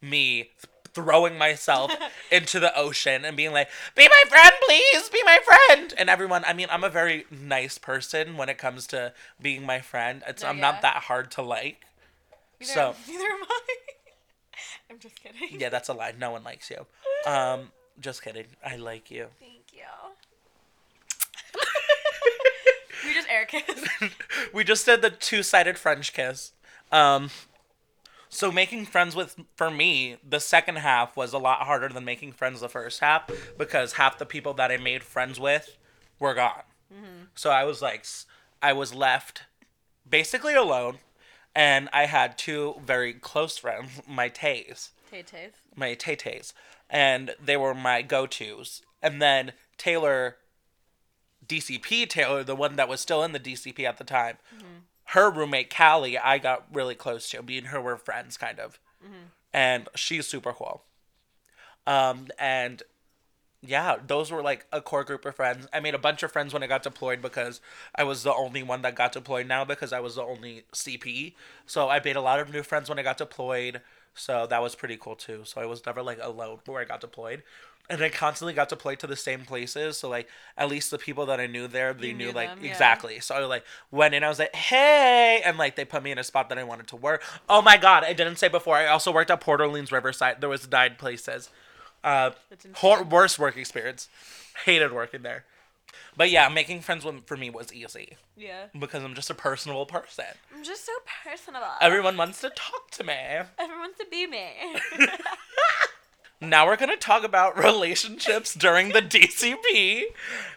me throwing myself into the ocean and being like, "Be my friend, please, be my friend." And everyone, I mean, I'm a very nice person when it comes to being my friend. It's No, I'm yeah. not that hard to like. Neither, So neither am I. I'm just kidding. yeah, that's a lie. No one likes you. Um, just kidding. I like you. Thank you. we just air kiss. we just did the two-sided French kiss. Um, so making friends with for me, the second half was a lot harder than making friends the first half because half the people that I made friends with were gone. So I was like, I was left basically alone, and I had two very close friends, my Tays, Tay Tays. my Tay Tays, and they were my go-tos. And then Taylor, DCP Taylor, the one that was still in the DCP at the time, her roommate Callie, I got really close to. Me and her were friends, kind of, and she's super cool. Um, and yeah, those were like a core group of friends. I made a bunch of friends when I got deployed because I was the only one that got deployed now because I was the only CP. So I made a lot of new friends when I got deployed. So that was pretty cool too. So I was never like alone where I got deployed. And I constantly got to play to the same places. So like at least the people that I knew there, they knew, knew like them, yeah. exactly. So I like went in, I was like, hey, and like they put me in a spot that I wanted to work. Oh my god, I didn't say before. I also worked at Port Orleans Riverside. There was nine places. Uh, hor- worst work experience. Hated working there. But yeah, making friends with, for me was easy Yeah. because I'm just a personable person. I'm just so personable. Everyone wants to talk to me. Everyone wants to be me. Now we're going to talk about relationships during the DCP.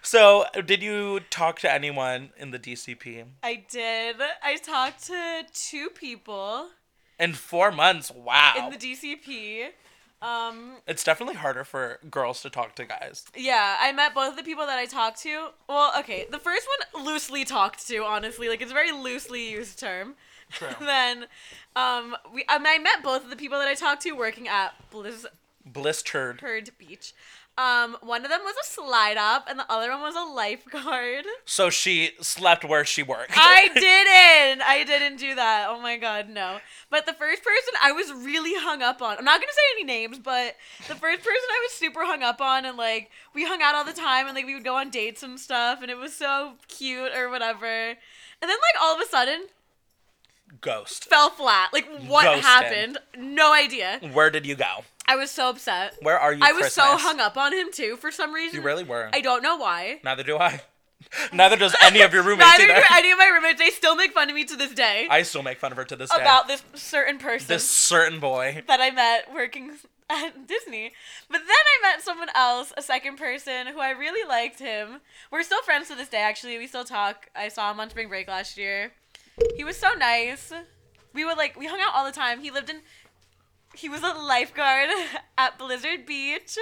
So, did you talk to anyone in the DCP? I did. I talked to two people In four months, wow. in the DCP. Um, it's definitely harder for girls to talk to guys. yeah, I met both of the people that I talked to. Well, okay, the first one loosely talked to, honestly, like it's a very loosely used term. True. then, um, we um, I met both of the people that I talked to working at Blizzard. Beach. Um, one of them was a slide up, and the other one was a lifeguard. So she slept where she worked. I didn't. I didn't do that. Oh my god, no. But the first person I was really hung up on. I'm not gonna say any names, but the first person I was super hung up on, and like we hung out all the time, and like we would go on dates and stuff, and it was so cute or whatever. And then like all of a sudden Ghost. fell flat. Like what Ghosted. happened? No idea. Where did you go? I was so upset. Where are you? I was so hung up on him too for some reason. You really were. I don't know why. Neither do I. Neither does any of your roommates Neither either. do any of my roommates. They still make fun of me to this day I still make fun of her to this day. about this certain person. this certain boy. that I met working at Disney. But then I met someone else, a second person who I really liked him. We're still friends to this day actually. We still talk. I saw him on spring break last year. He was so nice. We would like we hung out all the time. He lived in he was a lifeguard at Blizzard Beach.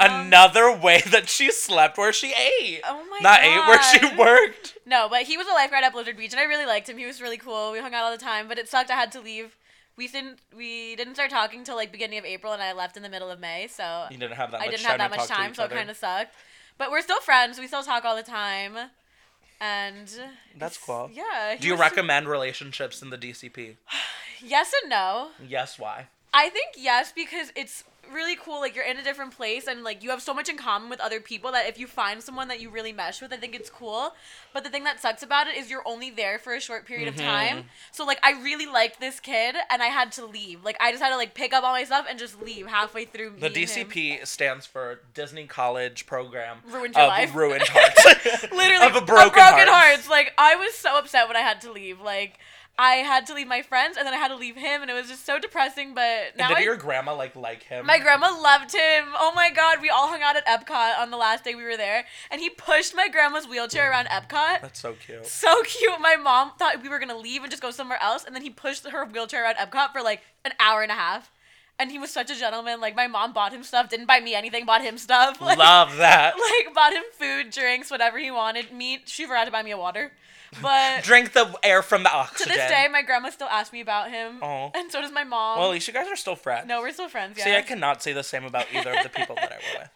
Another way that she slept where she ate. Oh my Not ate where she worked. No, but he was a lifeguard at Blizzard Beach and I really liked him. He was really cool. We hung out all the time, but it sucked I had to leave. We didn't we didn't start talking till like beginning of April and I left in the middle of May, so You didn't have that I didn't have that much time, so it kind of sucked. But we're still friends. We still talk all the time, and That's cool. Yeah. Do you was- recommend relationships in the DCP? Yes and no. Yes, why? I think yes because it's really cool. Like you're in a different place and like you have so much in common with other people that if you find someone that you really mesh with, I think it's cool. But the thing that sucks about it is you're only there for a short period Mhm. of time. So like I really liked this kid and I had to leave. Like I just had to like pick up all my stuff and just leave halfway through. The meeting him. DCP stands for Disney College Program Ruined your of life. Ruined Hearts. literally of a broken, hearts. hearts. Like I was so upset when I had to leave. Like I had to leave my friends and then I had to leave him, and it was just so depressing. But now And did I, your grandma like like him? my grandma loved him. Oh my god, we all hung out at Epcot on the last day we were there, and he pushed my grandma's wheelchair around Epcot. That's so cute. So cute. My mom thought we were gonna leave and just go somewhere else, and then he pushed her wheelchair around Epcot for like an hour and a half. And he was such a gentleman. Like my mom bought him stuff, didn't buy me anything, bought him stuff. Like, Love that. like bought him food, drinks, whatever he wanted. Me, she forgot to buy me a water. But Drink the air from the oxygen. to this day, my grandma still asks me about him, oh. and so does my mom. well, at least you guys are still friends. no, we're still friends. Yeah. See, I cannot say the same about either of the people that I were with.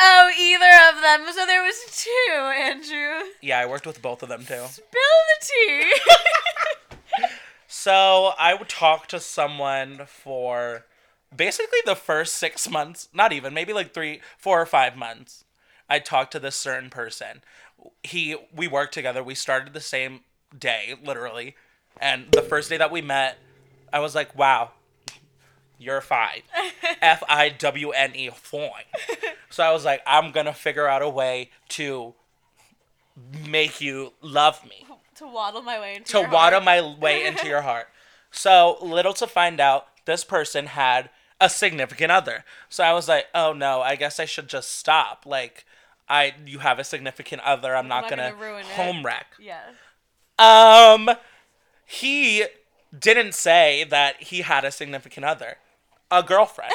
Oh, either of them. So there was two, Andrew. Yeah, I worked with both of them too. Spill the tea. So I would talk to someone for basically the first six months, not even, maybe like three, four or five months. I talked to this certain person. He, we worked together. We started the same day, literally. And the first day that we met, I was like, wow, you're fine. F I W N E, fine. So I was like, I'm going to figure out a way to make you love me to waddle my way into to waddle heart. my way into your heart. So little to find out, this person had a significant other. So I was like, oh no, I guess I should just stop. Like, I you have a significant other. I'm not, not gonna, gonna ruin it. home wreck. Yeah. Um, he didn't say that he had a significant other, a girlfriend.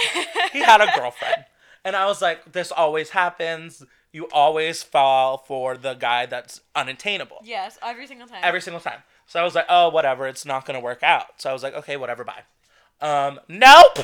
he had a girlfriend, and I was like, this always happens. You always fall for the guy that's unattainable Yes, every single time. every single time. So I was like, oh, whatever, it's not gonna work out. So I was like, okay, whatever, bye. Um, nope.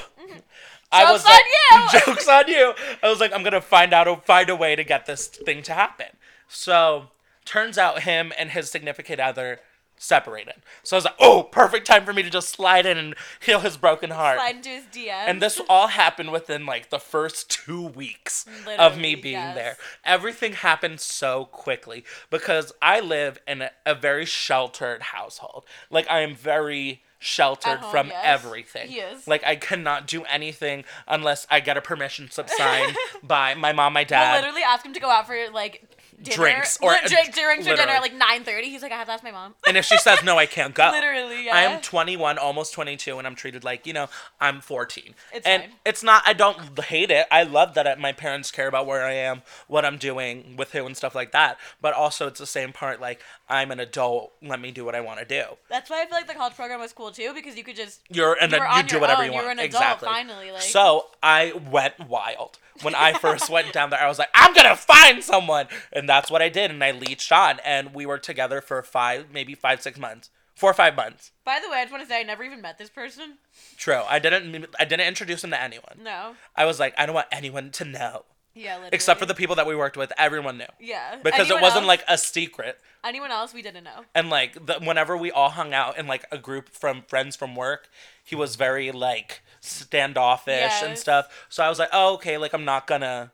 I Joke's was on like, you! jokes on you. I was like, I'm gonna find out, find a way to get this thing to happen. So turns out him and his significant other separated. So I was like, oh, perfect time for me to just slide in and heal his broken heart. Slide into his DM. And this all happened within like the first two weeks of me being yes. there. Everything happened so quickly because I live in a, a very sheltered household. Like I am very sheltered home, from yes. everything. He is. Like I cannot do anything unless I get a permission slip signed by my mom, my We'll dad. literally ask him to go out for like dinner. Drinks, or- drink drinks for dinner at like nine thirty. He's like, I have to ask my mom. and if she says no, I can't go. Literally, yeah. I am 21, almost 22, and I'm treated like, you know, I'm 14. It's and fine. it's not, I don't hate it. I love that uh, my parents care about where I am, what I'm doing with who, and stuff like that. But also, it's the same part, like, I'm an adult, let me do what I want to do. That's why I feel like the college program was cool too because you could just You're an, You you on do whatever own. you You want. an adult, exactly. finally, like- So I went wild. When I first went down there, I was like, I'm gonna find someone, and that's what I did. And I leached on, and we were together for five, maybe five, six months, four or five months. By the way, I just want to say I never even met this person. True. I didn't. I didn't introduce him to anyone. No. I was like, I don't want anyone to know, Yeah, literally. except for the people that we worked with. Everyone knew Yeah. because Anyone it wasn't else- like a secret. anyone else we didn't know. And like the, whenever we all hung out in like a group from friends from work, he was very like standoffish and stuff. So I was like, oh okay, like I'm not gonna.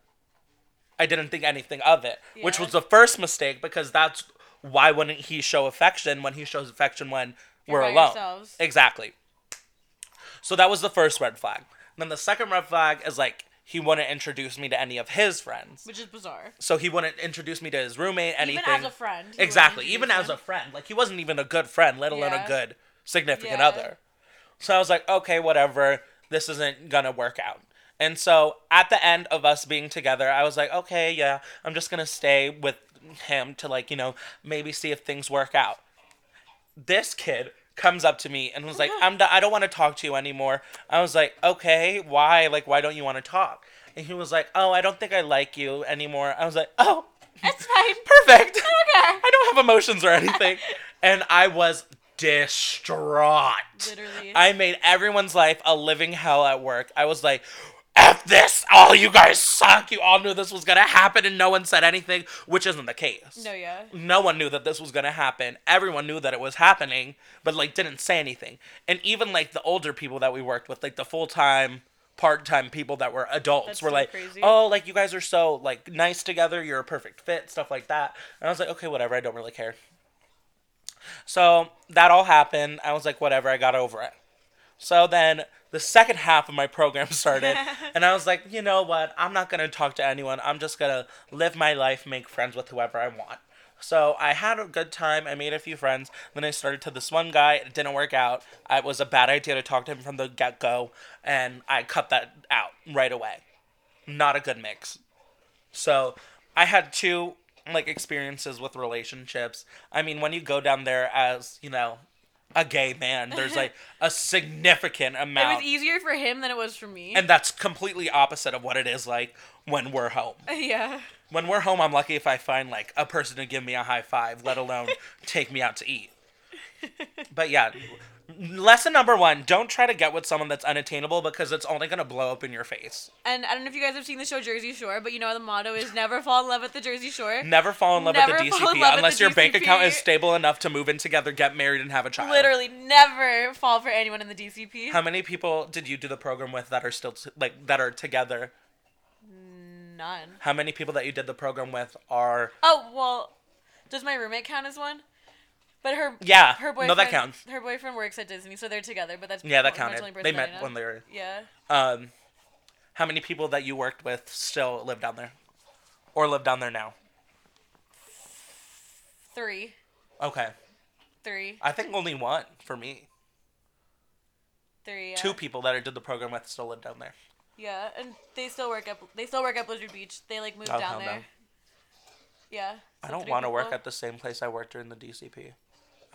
I didn't think anything of it, which was the first mistake because that's why wouldn't he show affection when he shows affection when You're we're alone? yourselves. Exactly. So that was the first red flag. Then the second red flag is like he wouldn't introduce me to any of his friends. Which is bizarre. So he wouldn't introduce me to his roommate, anything. Even as a friend. Exactly. Even introduce as a friend. Like he wasn't even a good friend, let alone a good significant Yeah. other. So I was like, okay, whatever. This isn't gonna work out. And so at the end of us being together, I was like, okay, yeah, I'm just gonna stay with him to like, you know, maybe see if things work out. This kid comes up to me and was like, I'm I don't want to talk to you anymore. I was like, okay, why? Like, why don't you want to talk? And he was like, oh, I don't think I like you anymore. I was like, oh, It's fine. perfect. Okay. I don't have emotions or anything. and I was distraught. Literally. I made everyone's life a living hell at work. I was like, F this! All you guys suck! You all knew this was gonna happen and no one said anything, which isn't the case. No, yeah. No one knew that this was gonna happen. Everyone knew that it was happening, but like didn't say anything. And even like the older people that we worked with, like the full time, part time people that were adults, That's were so like, crazy. "Oh, like you guys are so like nice together. You're a perfect fit." Stuff like that. And I was like, "Okay, whatever. I don't really care." So that all happened. I was like, "Whatever. I got over it." So then the second half of my program started, and I was like, you know what? I'm not gonna talk to anyone. I'm just gonna live my life, make friends with whoever I want. So I had a good time. I made a few friends. Then I started to this one guy. It didn't work out. It was a bad idea to talk to him from the get go, and I cut that out right away. Not a good mix. So I had two like experiences with relationships. I mean, when you go down there as you know a gay man, there's like a significant amount. It was easier for him than it was for me. and that's completely opposite of what it is like when we're home. yeah. When we're home, I'm lucky if I find like a person to give me a high five, let alone take me out to eat. But yeah, Lesson number one: Don't try to get with someone that's unattainable because it's only gonna blow up in your face. And I don't know if you guys have seen the show Jersey Shore, but you know the motto is never fall in love with the Jersey Shore. Never fall in love Never with the DCP unless the your bank account is stable enough to move in together, get married, and have a child. Literally never fall for anyone in the DCP. How many people did you do the program with that are still t- like that are together? None. How many people that you did the program with are? Oh well, does my roommate count as one? But her Yeah, her boyfriend no, that counts. Her boyfriend works at Disney, so they're together. But that's Yeah, that counted. They met when they were. Yeah, Um, how many people that you worked with still live down there, or live down there now? three, Okay, three, I think only one for me. three. Yeah. Two people that I did the program with still live down there. Yeah, and they still work at they still work at Blizzard Beach. They like moved Oh, down there. no. Yeah. I don't want to work at the same place I worked during the DCP.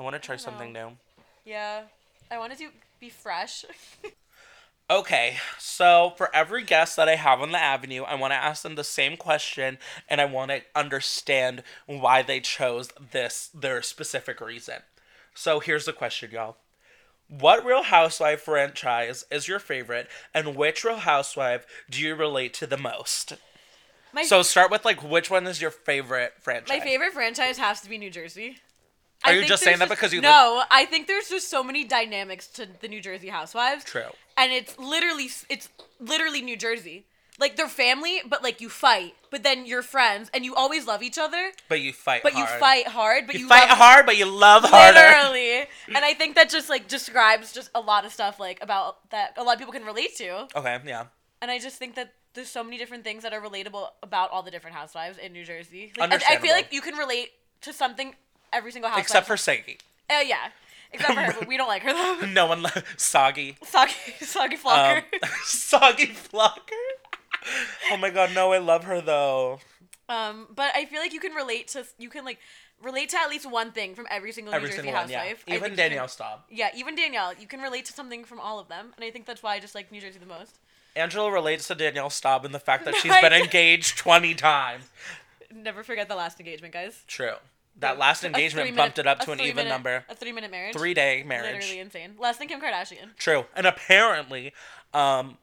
I want to try something new. Yeah, I wanted to be fresh. Okay, so for every guest that I have on the avenue, I want to ask them the same question and I want to understand why they chose this, their specific reason. So here's the question, y'all. What Real Housewife franchise is your favorite and which Real Housewife do you relate to the most? my So start with like which one is your favorite franchise? my favorite franchise has to be New Jersey. Are I you just saying that because you live- No, I think there's just so many dynamics to the New Jersey Housewives. True. And it's literally it's literally New Jersey. Like they're family, but like you fight, but then you're friends, and you always love each other. But you fight But hard. you fight hard, but You, you, fight love hard, but you love harder. Literally. and I think that just like describes just a lot of stuff like about that a lot of people can relate to. Okay, yeah. And I just think that there's so many different things that are relatable about all the different housewives in New Jersey. Like, I, I feel like you can relate to something every single housewife. Except for Siggy. uh, yeah, except for her, but we don't like her though. No one lo- Soggy. Soggy, soggy flocker. Um, soggy Flocker. oh my god, no, I love her though. Um, but I feel like you can relate to you can like relate to at least one thing from every single Every New Jersey single one, yeah. housewife. Even Danielle Staub. yeah, even Danielle, you can relate to something from all of them, and I think that's why I just like New Jersey the most. Angela relates to Danielle Staub in the fact that she's I been engaged 20 times. Never forget the last engagement, guys. True. That last engagement three-minute- bumped it up to an even three-minute- number. A three minute marriage. Three day marriage. Literally insane. Less than Kim Kardashian. True. And apparently, um,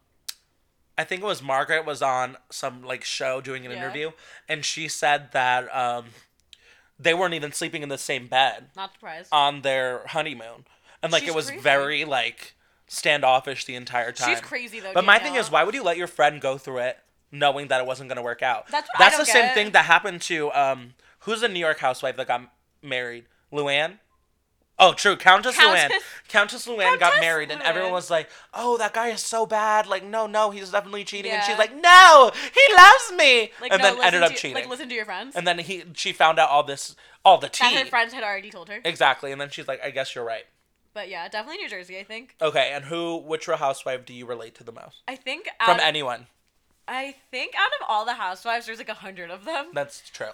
I think it was Margaret was on some like show doing an Yeah. interview, and she said that um, they weren't even sleeping in the same bed Not surprised. on their honeymoon, and like She's it was crazy. very like standoffish the entire time. She's crazy though. But my thing is, why would you let your friend go through it knowing that it wasn't gonna work out? That's That's the same thing that happened to um, who's the New York housewife that got married? Luann. Oh, true. Countess, Luann. Countess- Countess Luann got married, and everyone was like, "Oh, that guy is so bad. Like, no, no, he's definitely cheating." And she's like, "No, he loves me," Like, and no, then ended up cheating. Like listen to your friends. and then he, she found out all this, all the tea. that her friends had already told her. Exactly, and then she's like, "I guess you're right." But yeah, definitely New Jersey. I think. Okay, and who, which Real Housewife do you relate to the most I think from out, anyone? I think out of all the housewives, there's like a hundred of them. That's true.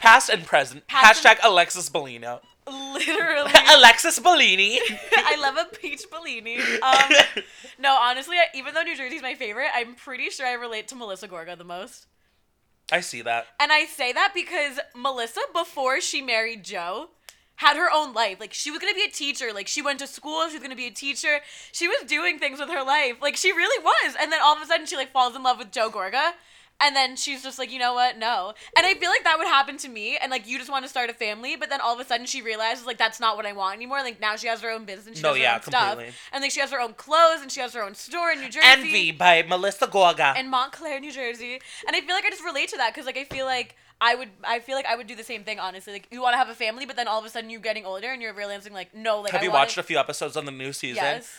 Past and present. Past Hashtag Alexis Bellino. Literally. Alexis Bellini. I love a peach Bellini. Um, no, honestly, I- even though New Jersey's my favorite, I'm pretty sure I relate to Melissa Gorga the most. I see that. And I say that because Melissa, before she married Joe, had her own life. Like she was gonna be a teacher. Like she went to school. She was gonna be a teacher. She was doing things with her life. Like she really was. And then all of a sudden, she like falls in love with Joe Gorga. And then she's just like, you know what? No. And I feel like that would happen to me. And like, you just want to start a family, but then all of a sudden she realizes like that's not what I want anymore. Like now she has her own business. She No, yeah, own stuff. completely. And like she has her own clothes and she has her own store in New Jersey Envy by Melissa Gorga. in Montclair, New Jersey. And I feel like I just relate to that because like I feel like I would I feel like I would do the same thing honestly. Like you want to have a family, but then all of a sudden you're getting older and you're realizing like no, like Have I you watched a few episodes on the new season? Yes.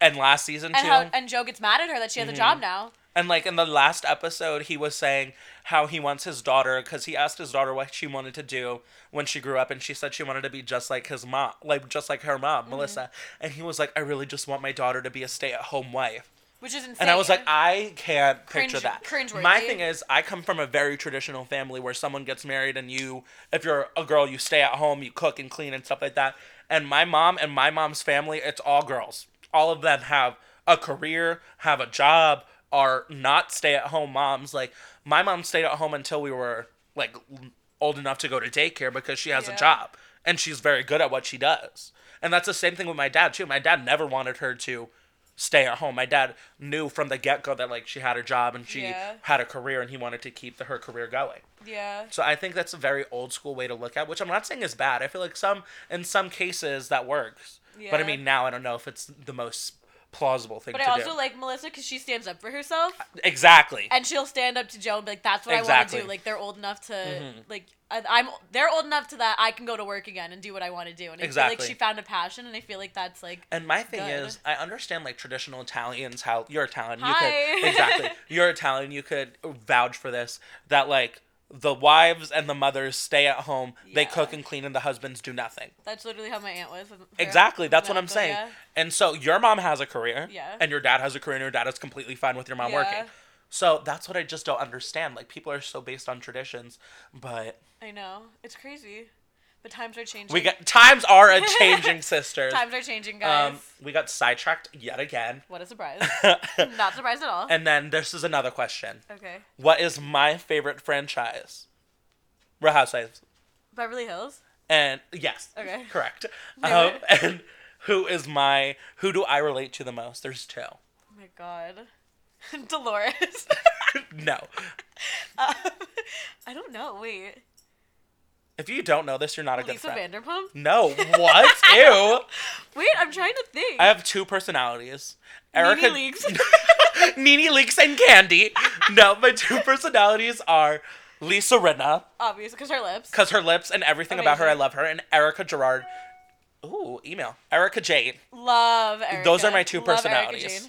And last season And too? how and Joe gets mad at her that she has a Mm-hmm. job now. And like in the last episode, he was saying how he wants his daughter because he asked his daughter what she wanted to do when she grew up, and she said she wanted to be just like his mom, like just like her mom, Mm-hmm. Melissa. And he was like, I really just want my daughter to be a stay-at-home wife. Which is insane. And I was like, I can't Cringe- picture that. cringeworthy. My thing is, I come from a very traditional family where someone gets married and you, if you're a girl, you stay at home, you cook and clean and stuff like that. And my mom and my mom's family, it's all girls. All of them have a career, have a job, are not stay at home moms. Like, my mom stayed at home until we were like old enough to go to daycare because she has Yeah. a job. and she's very good at what she does. And that's the same thing with my dad too. My dad never wanted her to stay at home. My dad knew from the get go that like she had a job and she Yeah. had a career, and he wanted to keep the, her career going. Yeah. So I think that's a very old school way to look at, which I'm not saying is bad. I feel like some in some cases that works, Yeah. but I mean now I don't know if it's the most plausible thing But to I also do. like Melissa because she stands up for herself, exactly. and she'll stand up to Joe and be like, "That's what I want to do." Like they're old enough to Mhm. like I, I'm. They're old enough to that I can go to work again and do what I want to do. And I feel like she found a passion, and I feel like that's like And my thing Good. is, I understand like traditional Italians how you're Italian. You Hi. could exactly. You're Italian. You could vouch for this. That like the wives and the mothers stay at home. They cook and clean, and the husbands do nothing. that's literally how my aunt was. Exactly. That's what I'm saying. yeah. And so your mom has a career. Yeah. And your dad has a career, and your dad is completely fine with your mom Yeah. working. So that's what I just don't understand. Like people are so based on traditions, but I know it's crazy, but times are changing. we got times are a changing, sisters. times are changing, guys. Um, we got sidetracked yet again. what a surprise! Not surprised at all. and then this is another question. okay, What is my favorite franchise? Real Housewives. Beverly Hills. And yes, Okay. correct. Um, and who is my who do I relate to the most? There's two. Oh my god, Dolores. no. um, I don't know. Wait, If you don't know this, you're not a good Lisa friend. Vanderpump. No. What? Ew. Wait, I'm trying to think. I have two personalities. Nene Erica Leakes. Nene Leakes and Kandi. No, my two personalities are Lisa Rinna, Obvious, because her lips. because her lips and everything about her, I love her, and Erika Girardi. Ooh, email. Erika Jayne. Love Erica. Those are my two Love personalities.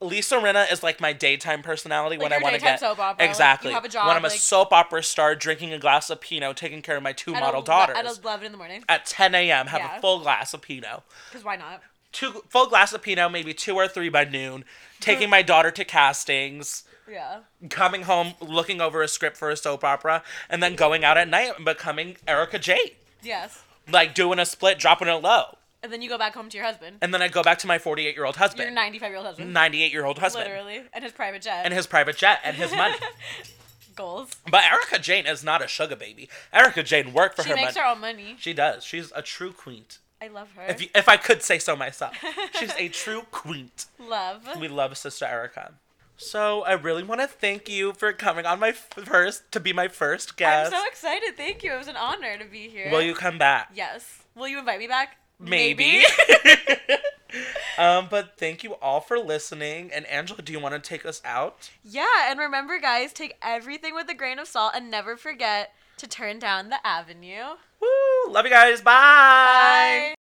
Lisa Rinna is like my daytime personality Like when I want to get soap opera, like, exactly a job, when I'm a soap opera star, drinking a glass of Pinot, taking care of my two At model ele- daughters At 11 in the morning. at 10 a.m. Have Yeah. a full glass of Pinot, Because why not? two full glass of Pinot, maybe two or three by noon. Taking my daughter to castings, Yeah. coming home, looking over a script for a soap opera, and then going out at night and becoming Erika Jayne, Yes. like doing a split, dropping it low, And then you go back home to your husband. and then I go back to my 48 year old husband. Your 95 year old husband. 98 year old husband, Literally. And his private jet. and his private jet and his money. goals. But Erika Jayne is not a sugar baby. Erika Jayne worked for She her money. She makes her own money. She does. She's a true queen. I love her. If you, if I could say so myself, she's a true queen. love. We love Sister Erica. So I really want to thank you for coming on my first to be my first guest. I'm so excited. Thank you. It was an honor to be here. Will you come back? Yes. Will you invite me back? Maybe. um, but thank you all for listening. And Angela, do you want to take us out? yeah, and remember, guys, take everything with a grain of salt and never forget to turn down the avenue. Woo! Love you guys. Bye. Bye.